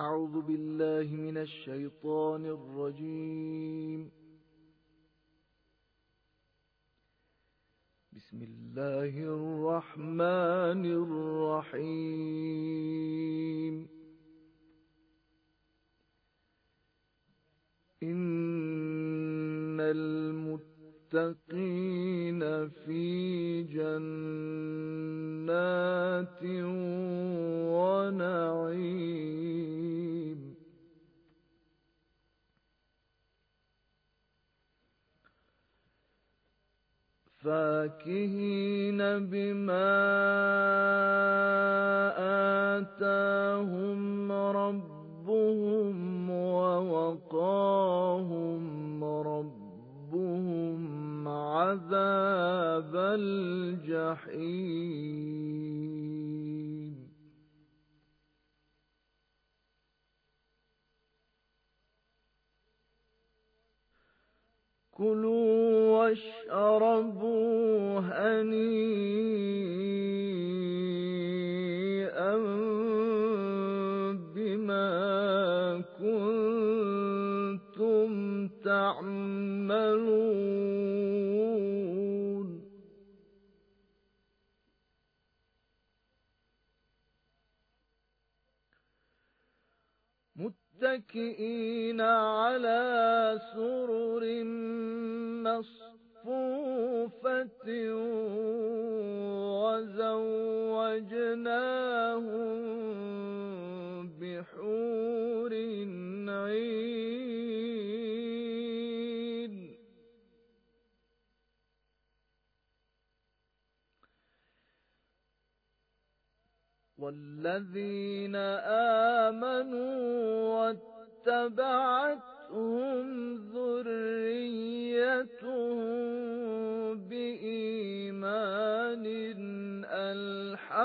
أعوذ بالله من الشيطان الرجيم. بسم الله الرحمن الرحيم. إن المتقين في جنات ونعيم. فاكهين بما آتاهم ربهم ووقاهم ربهم عذاب الجحيم كلوا واشربوا هنيئا بما كنتم تعملون. متكئين على سرر مصفوفة وزوجناهم بحور عين. والذين آمنوا واتبعتهم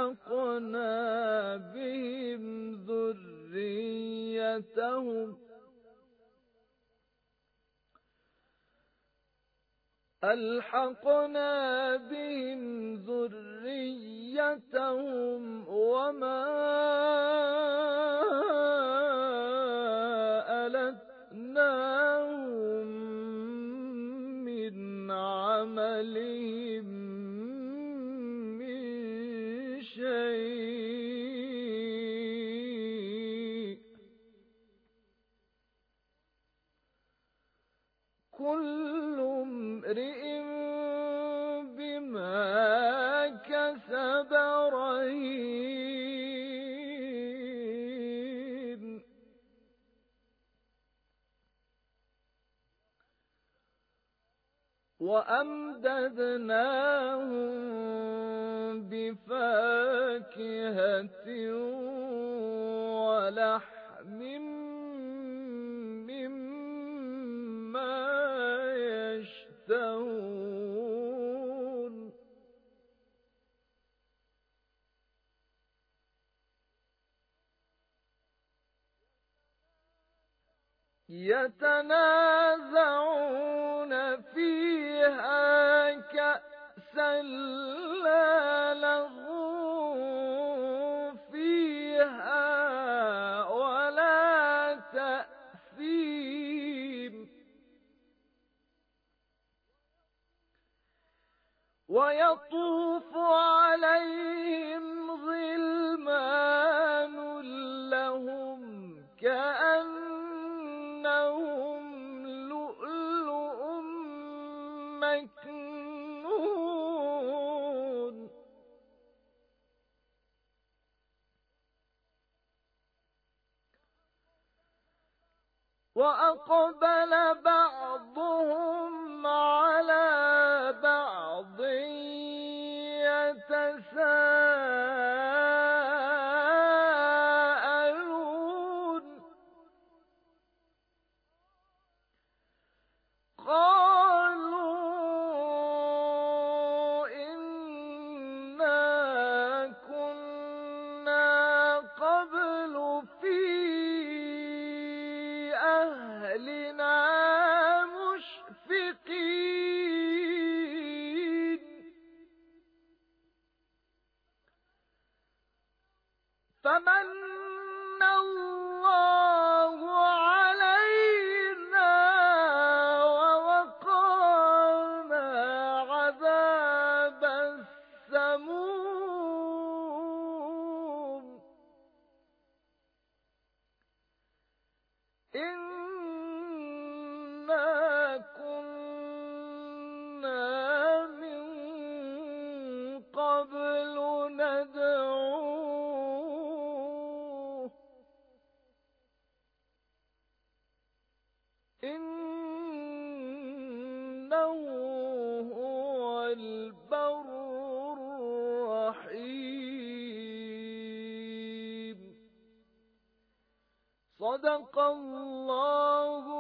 ألحقنا بهم ذريتهم. ألحقنا بهم ذريتهم وما وأمددناهم بفاكهة ولحم مما يشتهون. يتنازعون فيها كأسا لا لغو فيها ولا تأثيم. ويطوف عليهم غلمان لهم كأنهم مكنون وأقبل بعضهم على بعض يتساءلون. أهلنا مشفقين. فمن إِنَّهُ هُوَ الْبَرُّ الرَّحِيمُ. صدق الله